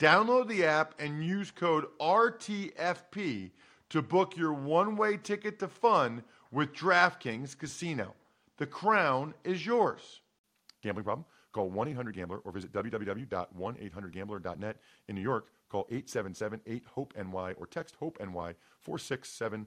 Download the app and use code RTFP to book your one way ticket to fun with DraftKings Casino. The crown is yours. Gambling problem? Call 1 800 Gambler or visit www.1800Gambler.net. In New York, call 877 8 HOPE NY or text HOPE NY 467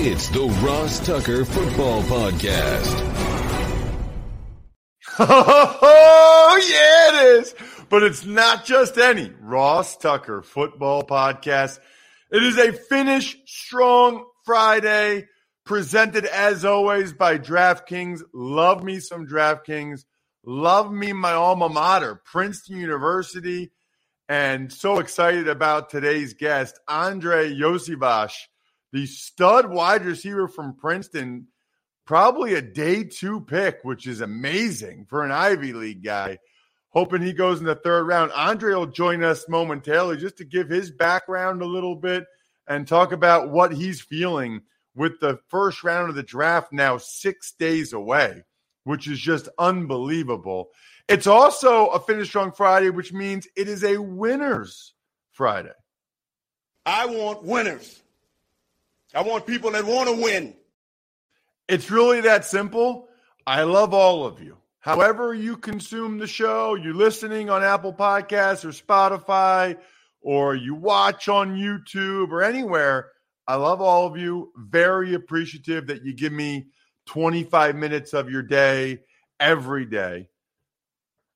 It's the Ross Tucker Football Podcast. Oh, yeah, it is. But it's not just any Ross Tucker Football Podcast. It is a finish strong Friday presented as always by DraftKings. Love me some DraftKings. Love me my alma mater, Princeton University. And so excited about today's guest, Andrei Iosivas the stud wide receiver from Princeton, probably a day two pick, which is amazing for an Ivy League guy. Hoping he goes in the third round. Andrei will join us momentarily just to give his background a little bit and talk about what he's feeling with the first round of the draft now six days away, which is just unbelievable. It's also a finish strong Friday, which means it is a winners Friday. I want winners. I want people that want to win. It's really that simple. I love all of you. However, you consume the show, you're listening on Apple Podcasts or Spotify, or you watch on YouTube or anywhere. I love all of you. Very appreciative that you give me 25 minutes of your day every day.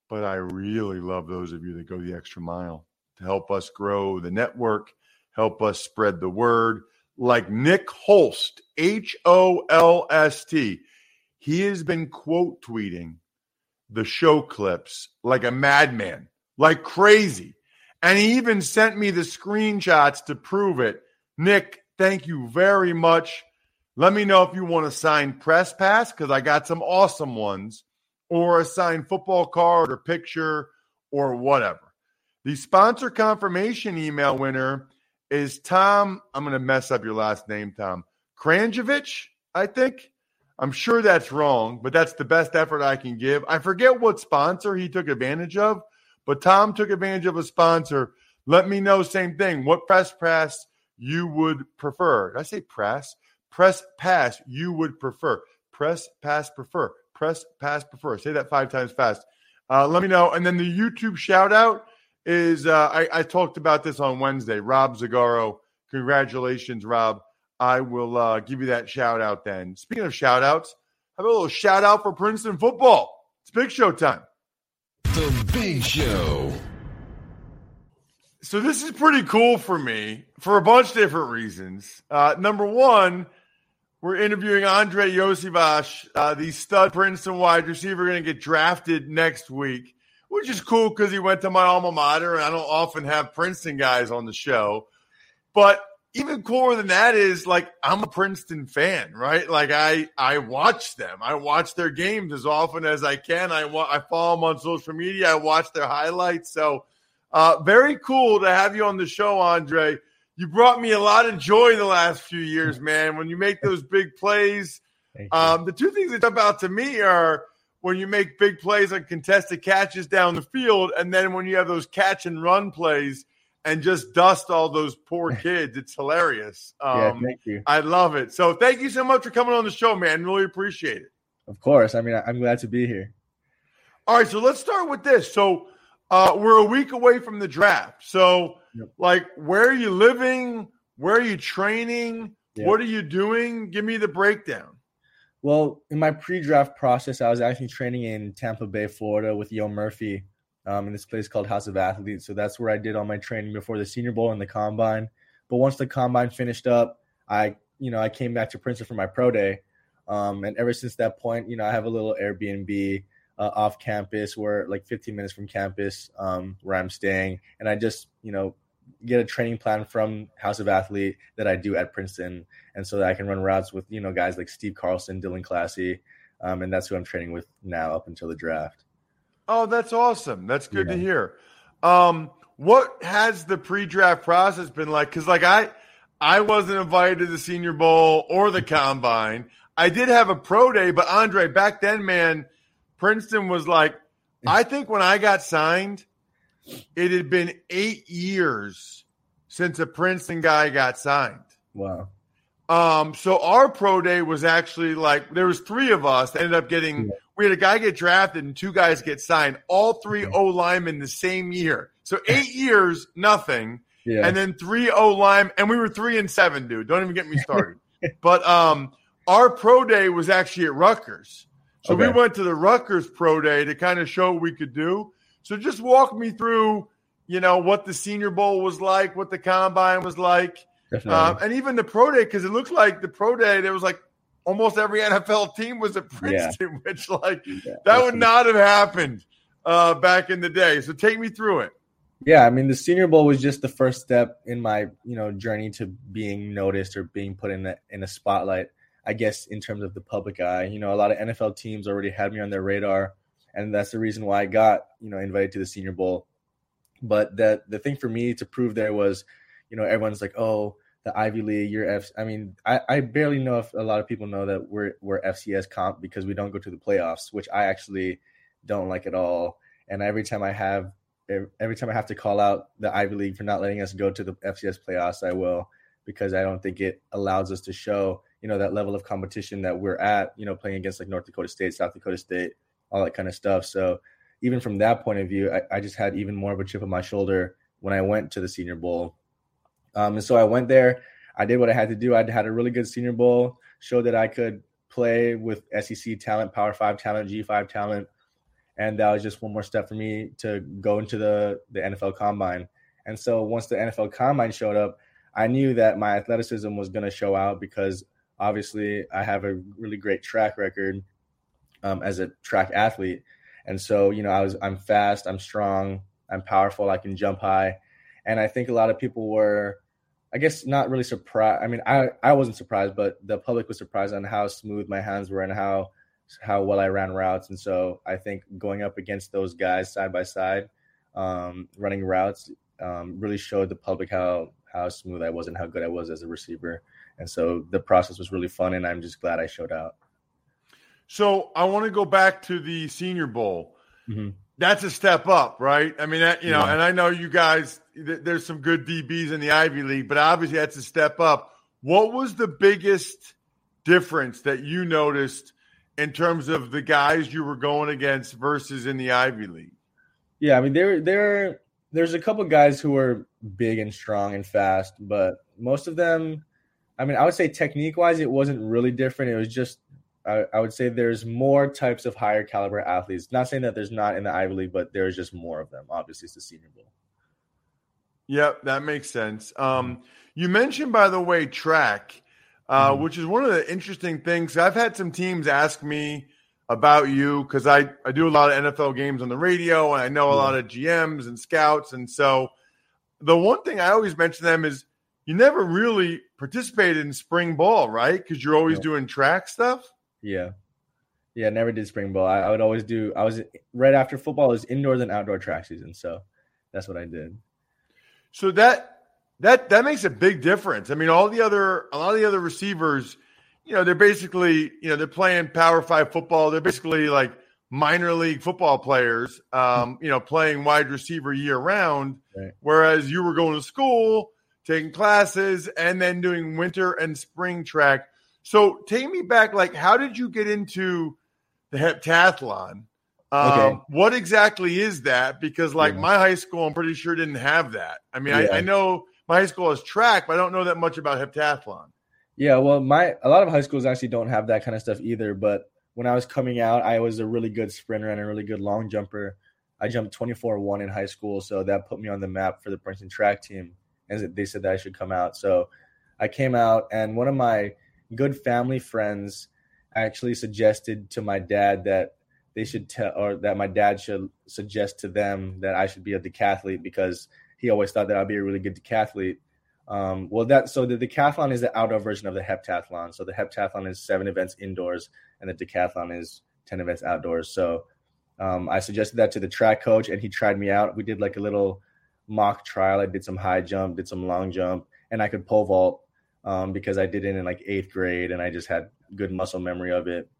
But I really love those of you that go the extra mile to help us grow the network, help us spread the word like Nick Holst, H O L S T. He has been quote tweeting the show clips like a madman, like crazy. And he even sent me the screenshots to prove it. Nick, thank you very much. Let me know if you want to sign press pass because I got some awesome ones, or a signed football card or picture or whatever. The sponsor confirmation email winner is Tom. I'm going to mess up your last name, Tom Kranjevich, I think. I'm sure that's wrong, but that's the best effort I can give. I forget what sponsor he took advantage of, but Tom took advantage of a sponsor. Let me know, same thing. What press pass you would prefer? Did I say press? Press pass you would prefer. Press pass prefer. Press pass prefer. Say that five times fast. Uh, let me know. And then the YouTube shout out is uh, I, I, talked about this on Wednesday. Rob Zagaro, congratulations, Rob. I will uh, give you that shout out then. Speaking of shout outs, have a little shout out for Princeton football. It's big show time. The big show. So this is pretty cool for me for a bunch of different reasons. Uh, number one, we're interviewing Andrei Iosivas, uh, the stud Princeton wide receiver, going to get drafted next week which is cool because he went to my alma mater, and I don't often have Princeton guys on the show. But even cooler than that is like I'm a Princeton fan, right? Like I I watch them. I watch their games as often as I can. I I follow them on social media. I watch their highlights. So uh, very cool to have you on the show, Andrei. You brought me a lot of joy the last few years, man. When you make those big plays, um, the two things that jump out to me are when you make big plays on contested catches down the field, and then when you have those catch and run plays and just dust all those poor kids, it's hilarious. Um, yeah, thank you. I love it. So thank you so much for coming on the show, man. Really appreciate it. Of course. I mean, I'm glad to be here. All right, so let's start with this. So uh, we're a week away from the draft. So Yep. like where are you living? Where are you training? Yeah. What are you doing? Give me the breakdown. Well, in my pre-draft process, I was actually training in Tampa Bay, Florida, with Yo Murphy, um, in this place called House of Athletes. So that's where I did all my training before the Senior Bowl and the Combine. But once the Combine finished up, I, you know, I came back to Princeton for my pro day, um, and ever since that point, you know, I have a little Airbnb uh, off campus, where like 15 minutes from campus, um, where I'm staying, and I just, you know, get a training plan from House of Athlete that I do at Princeton, and so that I can run routes with you know guys like Steve Carlson, Dylan Classi, um, and that's who I'm training with now up until the draft. Oh, that's awesome. That's good to hear. Um, what has the pre-draft process been like? Because like I, I wasn't invited to the Senior Bowl or the Combine. I did have a pro day, but Andrei, back then, man, Princeton was like, I think when I got signed, it had been eight years since a Princeton guy got signed. Wow. Um, so our pro day was actually like there was three of us that ended up getting. Yeah. We had a guy get drafted and two guys get signed. All three Okay. O linemen the same year. So eight years, nothing, Yeah. and then three O line, and we were three and seven, dude. Don't even get me started. but um, our pro day was actually at Rutgers, so we went to the Rutgers pro day to kind of show what we could do. So just walk me through, you know, what the Senior Bowl was like, what the combine was like. Um, and even the pro day, because it looked like the pro day, there was like almost every NFL team was at Princeton, which like Yeah, that would not have happened uh, back in the day. So take me through it. Yeah, I mean the Senior Bowl was just the first step in my you know journey to being noticed or being put in the in a spotlight. I guess in terms of the public eye, you know, a lot of NFL teams already had me on their radar, and that's the reason why I got you know invited to the Senior Bowl. But that the thing for me to prove there was, you know, everyone's like, oh, the Ivy League, you're F. I mean, I, I barely know if a lot of people know that we're we're FCS comp because we don't go to the playoffs, which I actually don't like at all. And every time I have every time I have to call out the Ivy League for not letting us go to the FCS playoffs, I will because I don't think it allows us to show, you know, that level of competition that we're at, you know, playing against like North Dakota State, South Dakota State, all that kind of stuff. So even from that point of view, I, I just had even more of a chip on my shoulder when I went to the Senior Bowl. Um, and so I went there. I did what I had to do. I had a really good Senior Bowl, showed that I could play with SEC talent, Power Five talent, G five talent, and that was just one more step for me to go into the the NFL Combine. And so once the NFL Combine showed up, I knew that my athleticism was going to show out because obviously I have a really great track record um, as a track athlete, and so you know I was I'm fast, I'm strong, I'm powerful, I can jump high, and I think a lot of people were. I guess not really surprised. I mean, I, I wasn't surprised, but the public was surprised on how smooth my hands were and how how well I ran routes. And so I think going up against those guys side by side, um, running routes, um, really showed the public how how smooth I was and how good I was as a receiver. And so the process was really fun, and I'm just glad I showed out. So I want to go back to the Senior Bowl. Mhm. That's a step up, right? I mean, that, you know, Yeah. and I know you guys. th- There's some good DBs in the Ivy League, but obviously that's a step up. What was the biggest difference that you noticed in terms of the guys you were going against versus in the Ivy League? Yeah, I mean there there there's a couple guys who are big and strong and fast, but most of them, I mean, I would say technique wise, it wasn't really different. It was just I, I would say there's more types of higher caliber athletes. Not saying that there's not in the Ivy League, but there's just more of them. Obviously, it's the Senior Bowl. Yep, that makes sense. Um, you mentioned, by the way, track, uh, Mhm. which is one of the interesting things. I've had some teams ask me about you because I, I do a lot of NFL games on the radio and I know a Yeah. lot of GMs and scouts. And so the one thing I always mention to them is you never really participated in spring ball, right? Because you're always Yeah. doing track stuff. Yeah, yeah. Never did spring ball. I, I would always do. I was right after football. It was indoors and outdoor track season, so that's what I did. So that that that makes a big difference. I mean, all the other a lot of the other receivers, you know, they're basically you know they're playing Power Five football. They're basically like minor league football players, um, you know, playing wide receiver year round. Right. Whereas you were going to school, taking classes, and then doing winter and spring track. So take me back. Like, how did you get into the heptathlon? Um, Okay. What exactly is that? Because like Yeah. my high school, I'm pretty sure didn't have that. I mean, Yeah. I, I know my high school has track, but I don't know that much about heptathlon. Yeah, well, my a lot of high schools actually don't have that kind of stuff either. But when I was coming out, I was a really good sprinter and a really good long jumper. I jumped 24 1 in high school, so that put me on the map for the Princeton track team. And they said that I should come out. So I came out, and one of my good family friends actually suggested to my dad that they should tell, or that my dad should suggest to them that I should be a decathlete because he always thought that I'd be a really good decathlete. Um, well, that so the decathlon is the outdoor version of the heptathlon. So the heptathlon is seven events indoors, and the decathlon is ten events outdoors. So um, I suggested that to the track coach, and he tried me out. We did like a little mock trial. I did some high jump, did some long jump, and I could pole vault um, because I did it in like eighth grade, and I just had good muscle memory of it.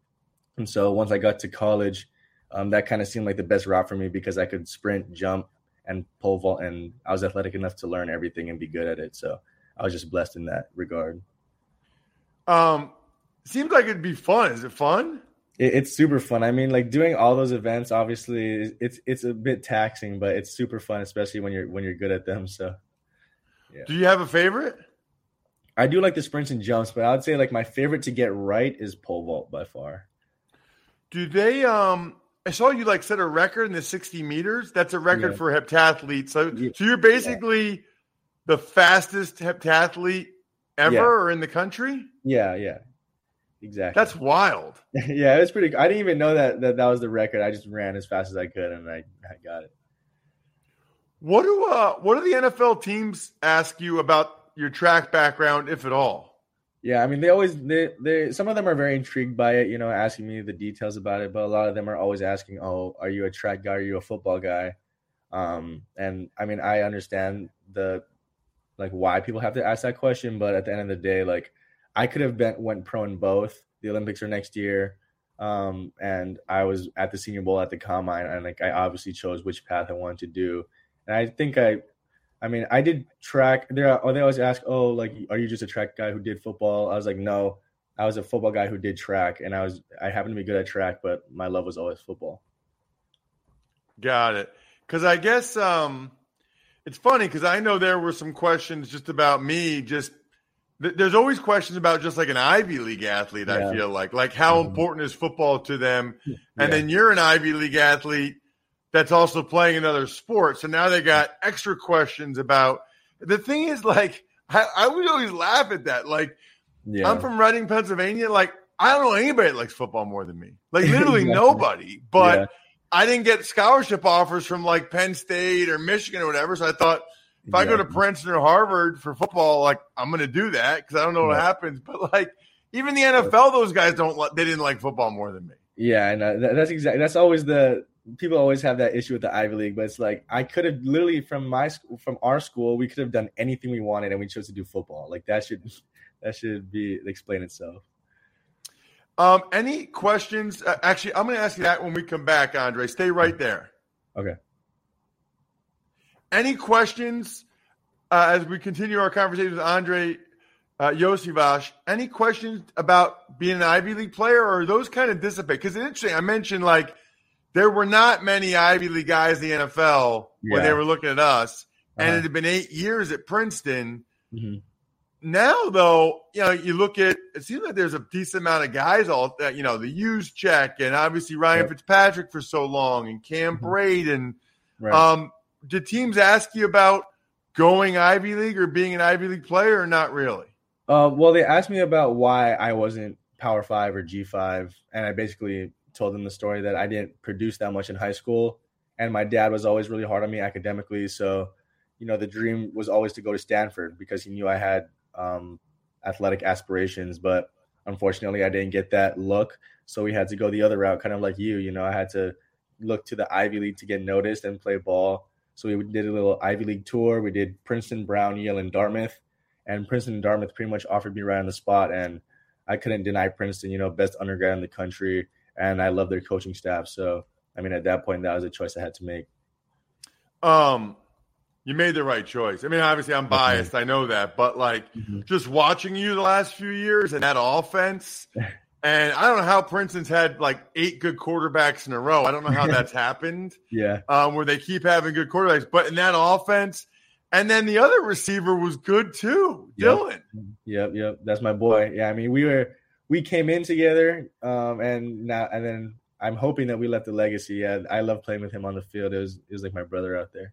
And so once I got to college, um, that kind of seemed like the best route for me because I could sprint, jump, and pole vault, and I was athletic enough to learn everything and be good at it. So I was just blessed in that regard. Um, seems like it'd be fun. Is it fun? It, it's super fun. I mean, like doing all those events, obviously, it's it's a bit taxing, but it's super fun, especially when you're when you're good at them. So yeah. Do you have a favorite? I do like the sprints and jumps, but I would say like my favorite to get right is pole vault by far. Do they? Um, I saw you like set a record in the 60 meters. That's a record Yeah. for heptathletes. So, Yeah. so you're basically the fastest heptathlete ever Yeah. or in the country. Yeah, yeah, exactly. That's wild. yeah, it was pretty. I didn't even know that, that that was the record. I just ran as fast as I could, and I, I got it. What do uh, what do the NFL teams ask you about your track background, if at all? Yeah, I mean, they always they they some of them are very intrigued by it, you know, asking me the details about it. But a lot of them are always asking, "Oh, are you a track guy? Are you a football guy?" Um, and I mean, I understand the like why people have to ask that question, but at the end of the day, like I could have been went pro in both. The Olympics are next year, um, and I was at the Senior Bowl at the combine, and like I obviously chose which path I wanted to do. And I think I I mean, I did track. They they always ask, "Oh, like, are you just a track guy who did football?" I was like, "No, I was a football guy who did track, and I was I happened to be good at track, but my love was always football." Got it. Because I guess um, it's funny because I know there were some questions just about me. Just th- there's always questions about just like an Ivy League athlete. I feel like like how Mhm. important is football to them? Yeah. And then you're an Ivy League athlete that's also playing another sport. So now they got extra questions about. The thing is, like, I, I would always laugh at that. Like, yeah, I'm from Reading, Pennsylvania. Like, I don't know anybody that likes football more than me. Like, literally nobody. But Yeah. I didn't get scholarship offers from like Penn State or Michigan or whatever. So I thought if I go to Princeton or Harvard for football, like I'm going to do that because I don't know what happens. But like even the NFL, those guys don't like they didn't like football more than me. yeah, and uh, that's exactly that's always the people always have that issue with the Ivy League, but it's like I could have literally from my school, from our school, we could have done anything we wanted, and we chose to do football. Like that should that should be explain itself. Um, any questions? Uh, actually, I'm going to ask you that when we come back, Andrei. Stay right there. Okay. Any questions uh, as we continue our conversation with Andrei uh, Iosivas? Any questions about being an Ivy League player, or those kind of dissipate? Because it's interesting. I mentioned like there were not many Ivy League guys in the NFL when they were looking at us, and Uh-huh. it had been eight years at Princeton. Mhm. Now, though, you know, you look at it seems like there's a decent amount of guys all that you know the Juszczyk, and obviously Ryan Yep. Fitzpatrick for so long, and Cam Mhm. Brate. Right. Um, did teams ask you about going Ivy League or being an Ivy League player, or not really? Uh, well, they asked me about why I wasn't Power Five or G Five, and I basically told them the story that I didn't produce that much in high school, and my dad was always really hard on me academically. So, you know, the dream was always to go to Stanford because he knew I had um, athletic aspirations, but unfortunately, I didn't get that look. So we had to go the other route, kind of like you. You know, I had to look to the Ivy League to get noticed and play ball. So we did a little Ivy League tour. We did Princeton, Brown, Yale, and Dartmouth and Princeton and Dartmouth pretty much offered me right on the spot, and I couldn't deny Princeton. You know, best undergrad in the country, and I love their coaching staff. So, I mean, at that point, that was a choice I had to make. Um, you made the right choice. I mean, obviously, I'm biased. I know that, but like Mhm. just watching you the last few years and that offense, And I don't know how Princeton's had like eight good quarterbacks in a row. I don't know how that's happened, Yeah. um, where they keep having good quarterbacks. But in that offense, and then the other receiver was good too, Yep. Dylan. Yep, yep. That's my boy. Yeah, I mean, we were we came in together, um, and now and then I'm hoping that we left a legacy. Yeah, I love playing with him on the field. It was it was like my brother out there.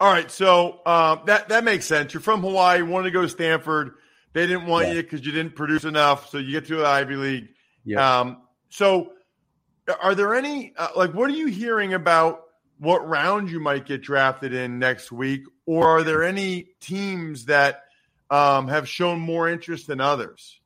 All right, so um, that that makes sense. You're from Hawaii, wanted to go to Stanford. They didn't want Yeah. you because you didn't produce enough, so you get to the Ivy League. Yeah. Um, so, are there any uh, like what are you hearing about what round you might get drafted in next week, or are there any teams that um, have shown more interest than others?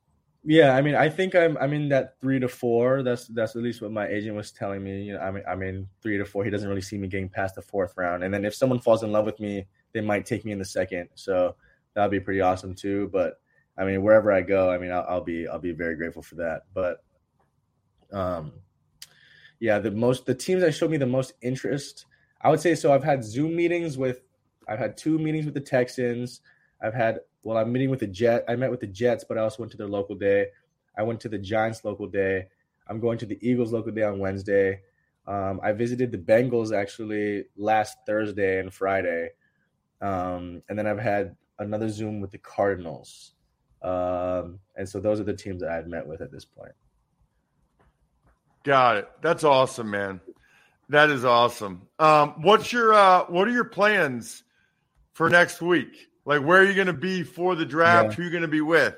Yeah, I mean, I think I'm I'm in that three to four. That's that's at least what my agent was telling me. You know, I mean, I'm in three to four. He doesn't really see me getting past the fourth round. And then if someone falls in love with me, they might take me in the second. So that'd be pretty awesome too. But I mean, wherever I go, I mean, I'll, I'll be I'll be very grateful for that. But um, yeah, the most the teams that showed me the most interest, I would say. So I've had Zoom meetings with, I've had two meetings with the Texans. I've had well, I'm meeting with the Jet. I met with the Jets, but I also went to their local day. I went to the Giants local day. I'm going to the Eagles local day on Wednesday. Um, I visited the Bengals actually last Thursday and Friday, um, and then I've had another Zoom with the Cardinals. Um, and so those are the teams that I've met with at this point. Got it. That's awesome, man. That is awesome. Um, what's your uh, what are your plans for next week? Like, where are you going to be for the draft? Yeah. Who are you going to be with?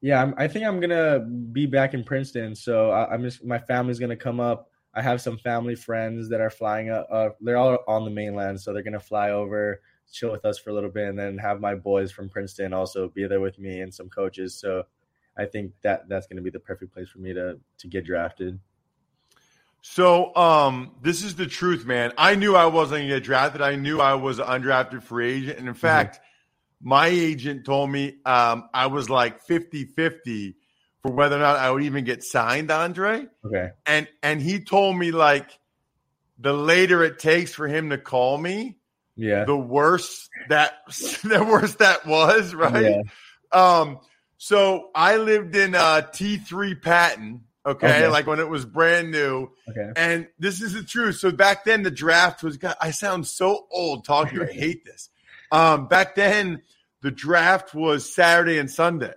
Yeah, I'm, I think I'm gonna be back in Princeton. So I, I'm just my family's gonna come up. I have some family friends that are flying up. Uh, they're all on the mainland, so they're gonna fly over, chill with us for a little bit, and then have my boys from Princeton also be there with me and some coaches. So I think that that's gonna be the perfect place for me to to get drafted. So, um, this is the truth, man. I knew I wasn't going to get drafted. I knew I was an undrafted free agent. And in fact, my agent told me um, I was like 50 50 for whether or not I would even get signed, Andrei. Okay. And, and he told me, like, the later it takes for him to call me, Yeah. the worse that the worse that was, right? Yeah. Um, so I lived in uh T3 Patton, okay, Okay. like when it was brand new. Okay. And this is the truth. So back then the draft was God, I sound so old talking, I hate this. Um, back then the draft was Saturday and Sunday,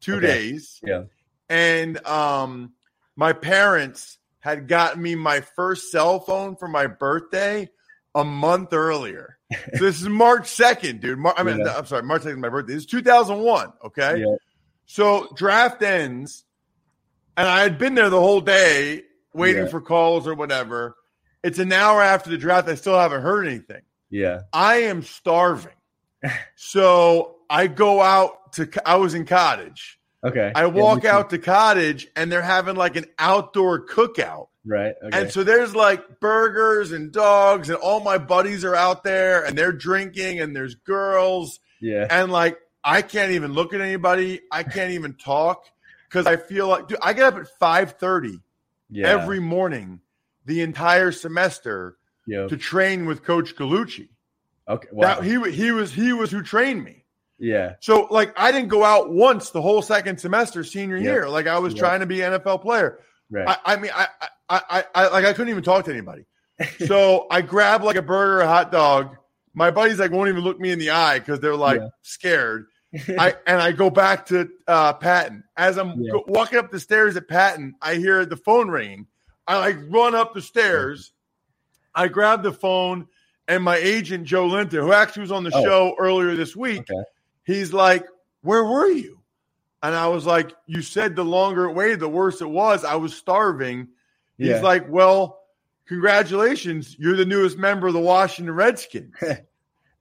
two Okay. days. Yeah. And um my parents had gotten me my first cell phone for my birthday a month earlier. So this is March 2nd, dude. Mar- I mean, Yeah. I'm sorry, March 2nd is my birthday. This is 2001, okay? Yeah. So draft ends, and I had been there the whole day waiting Yeah. for calls or whatever. It's an hour after the draft. I still haven't heard anything. Yeah. I am starving. So I go out to, I was in cottage. Okay. I walk too. out to cottage and they're having like an outdoor cookout. Right. Okay. And so there's like burgers and dogs, and all my buddies are out there and they're drinking, and there's girls. yeah. And like, I can't even look at anybody. I can't even talk because I feel like, dude, I get up at 5:30 Yeah. every morning the entire semester Yeah. to train with Coach Galucci. Okay. Wow. That he he was he was who trained me. yeah. So like, I didn't go out once the whole second semester senior Yep. year. Like I was Yep. trying to be an NFL player. Right. I, I mean, I, I, I, I, like, I couldn't even talk to anybody. So I grab like a burger, a hot dog. My buddies like won't even look me in the eye because they're like Yeah. scared. I and I go back to uh, Patton. As I'm Yeah. go- walking up the stairs at Patton, I hear the phone ringing. I like run up the stairs. I grab the phone, and my agent Joe Linta, who actually was on the Oh. show earlier this week, Okay. he's like, "Where were you?" And I was like, "You said the longer it waited, the worse it was. I was starving." He's Yeah. like, "Well, congratulations, you're the newest member of the Washington Redskins."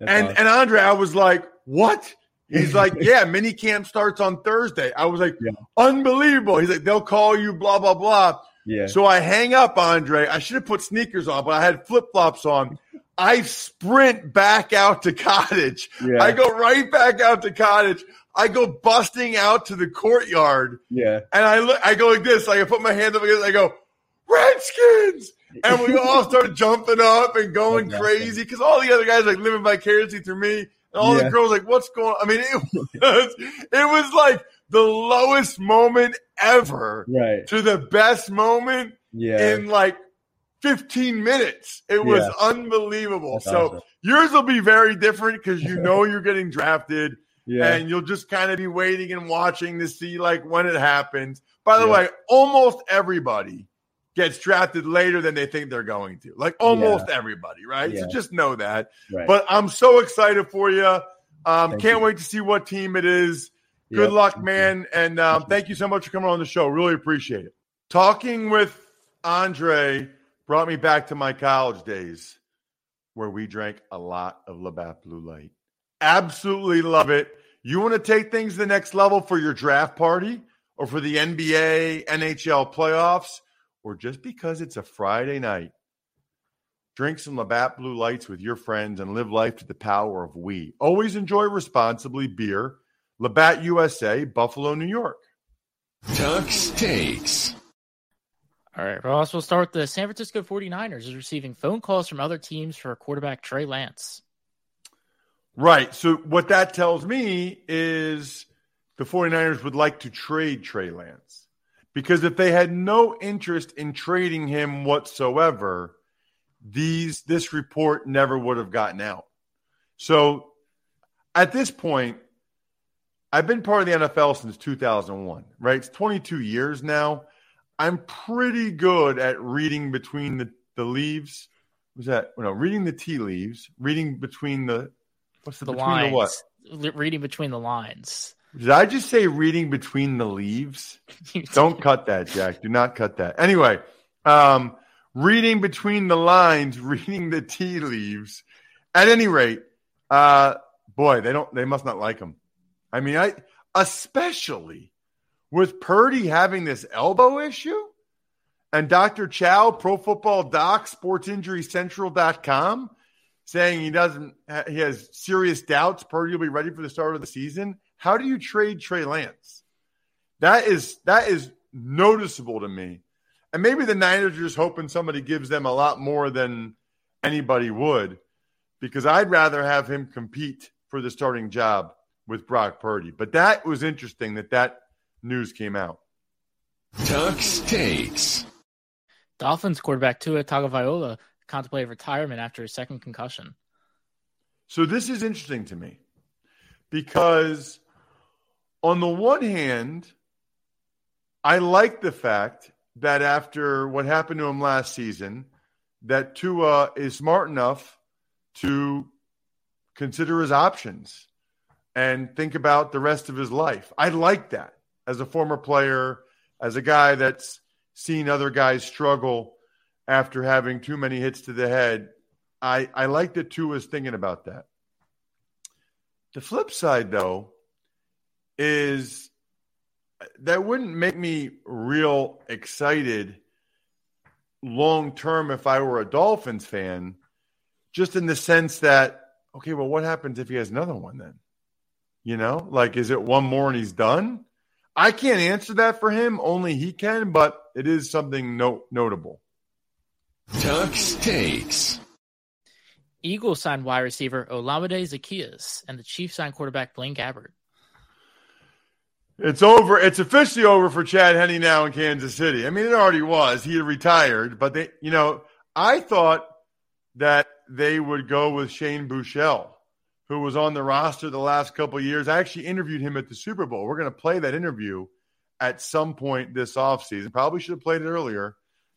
And awesome. and Andrei, I was like, "What?" He's like, "Yeah, mini camp starts on Thursday." I was like, Yeah. "Unbelievable!" He's like, "They'll call you." Blah blah blah. yeah. So I hang up, Andrei. I should have put sneakers on, but I had flip flops on. I sprint back out to cottage. yeah. I go right back out to cottage. I go busting out to the courtyard, yeah. and I look. I go like this. Like I put my hand up against. I go, Redskins, and we all start jumping up and going That's crazy because all the other guys like living vicariously through me, and all the girls like, "What's going?" on? I mean, it was it was like the lowest moment ever Right. to the best moment Yeah. in like 15 minutes. It was Yeah. unbelievable. That's so awesome. yours will be very different because you know you're getting drafted yeah. and you'll just kind of be waiting and watching to see like when it happens. By the Yeah. way, almost everybody gets drafted later than they think they're going to. Like almost everybody, right? Yeah. So just know that. right. But I'm so excited for you. Um, Thank can't you. wait to see what team it is. Good Yep. luck, man. And um, thank you so much for coming on the show. Really appreciate it. Talking with Andrei brought me back to my college days where we drank a lot of Labatt Blue Light. Absolutely love it. You want to take things to the next level for your draft party or for the NBA, NHL playoffs, or just because it's a Friday night? Drink some Labatt Blue Lights with your friends and live life to the power of we. Always enjoy responsibly beer. Labatt USA, Buffalo, New York. Tux takes. All right, Ross, we'll start with the San Francisco 49ers is receiving phone calls from other teams for quarterback Trey Lance. Right. So what that tells me is the 49ers would like to trade Trey Lance. Because if they had no interest in trading him whatsoever, these this report never would have gotten out. So at this point, I've been part of the NFL since 2001, right? It's 22 years now. I'm pretty good at reading between the, the leaves. Was that no reading the tea leaves, reading between the what's the, The between lines, the what? Li- reading between the lines. Did I just say reading between the leaves? Don't cut that, Jack. Do not cut that. Anyway, um, reading between the lines, reading the tea leaves. At any rate, uh, boy, they don't. They must not like him. I mean, I especially with Purdy having this elbow issue, and Dr. Chao, Pro Football Doc, SportsInjuryCentral.com, saying he doesn't. He has serious doubts. Purdy will be ready for the start of the season. How do you trade Trey Lance? That is that is noticeable to me. And maybe the Niners are just hoping somebody gives them a lot more than anybody would, because I'd rather have him compete for the starting job with Brock Purdy. But that was interesting that that news came out. Tux takes. Dolphins quarterback Tua Tagovailoa contemplated retirement after his second concussion. So this is interesting to me because on the one hand, I like the fact that after what happened to him last season, that Tua is smart enough to consider his options and think about the rest of his life. I like that as a former player, as a guy that's seen other guys struggle after having too many hits to the head. I, I like that is thinking about that. The flip side, though, is that wouldn't make me real excited long term if I were a Dolphins fan, just in the sense that, okay, well, what happens if he has another one then? You know, like, is it one more and he's done? I can't answer that for him. Only he can, but it is something no- notable. Tux takes. Eagles signed wide receiver Olamide Zacchaeus, and the Chiefs signed quarterback Blaine Gabbert. It's over. It's officially over for Chad Henne now in Kansas City. I mean, it already was. He had retired, but they, you know, I thought that they would go with Shane Buechele, who was on the roster the last couple years. I actually interviewed him at the Super Bowl. We're going to play that interview at some point this offseason. Probably should have played it earlier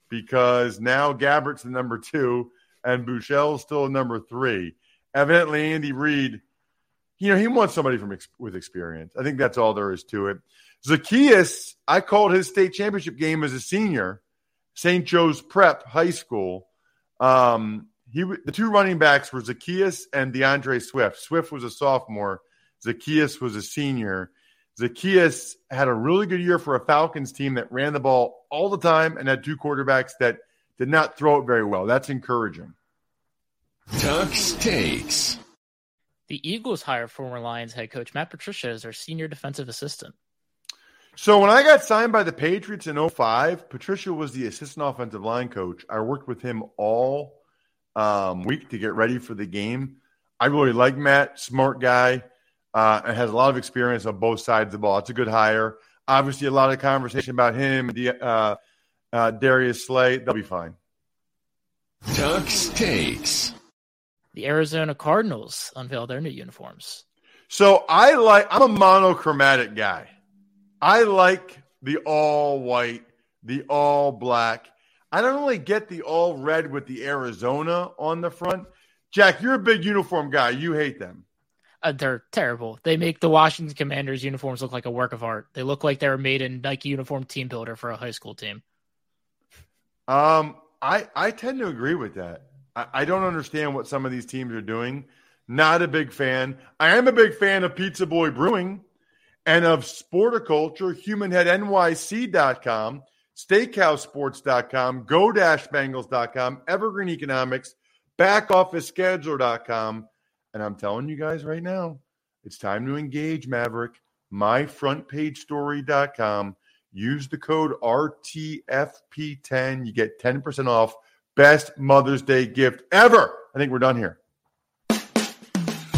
because now Gabbert's the number two and Buechele's still number three. Evidently, Andy Reid you know, he wants somebody from with experience. I think that's all there is to it. Zacchaeus, I called his state championship game as a senior, St. Joe's Prep High School. Um, he the two running backs were Zacchaeus and DeAndre Swift. Swift was a sophomore. Zacchaeus was a senior. Zacchaeus had a really good year for a Falcons team that ran the ball all the time and had two quarterbacks that did not throw it very well. That's encouraging. Tux takes. The Eagles hired former Lions head coach Matt Patricia as their senior defensive assistant. So when I got signed by the Patriots in 05, Patricia was the assistant offensive line coach. I worked with him all um, week to get ready for the game. I really like Matt, smart guy. uh, and has a lot of experience on both sides of the ball. It's a good hire. Obviously, a lot of conversation about him, the, uh, uh, Darius Slay. They'll be fine. Tuck's takes. The Arizona Cardinals unveiled their new uniforms. So I like. I'm a monochromatic guy. I like the all white, the all black. I don't really get the all red with the Arizona on the front. Jack, you're a big uniform guy. You hate them. Uh, they're terrible. They make the Washington Commanders uniforms look like a work of art. They look like they were made in Nike Uniform Team Builder for a high school team. Um, I I tend to agree with that. I, I don't understand what some of these teams are doing. Not a big fan. I am a big fan of Pizza Boy Brewing and of Sporticulture, HumanHeadNYC.com, SteakhouseSports.com, Go-Bengals.com, Evergreen Economics, BackOfficeScheduler.com. And I'm telling you guys right now, it's time to engage Maverick. MyFrontPageStory.com. Use the code RTFP10. You get 10% off. Best Mother's Day gift ever. I think we're done here.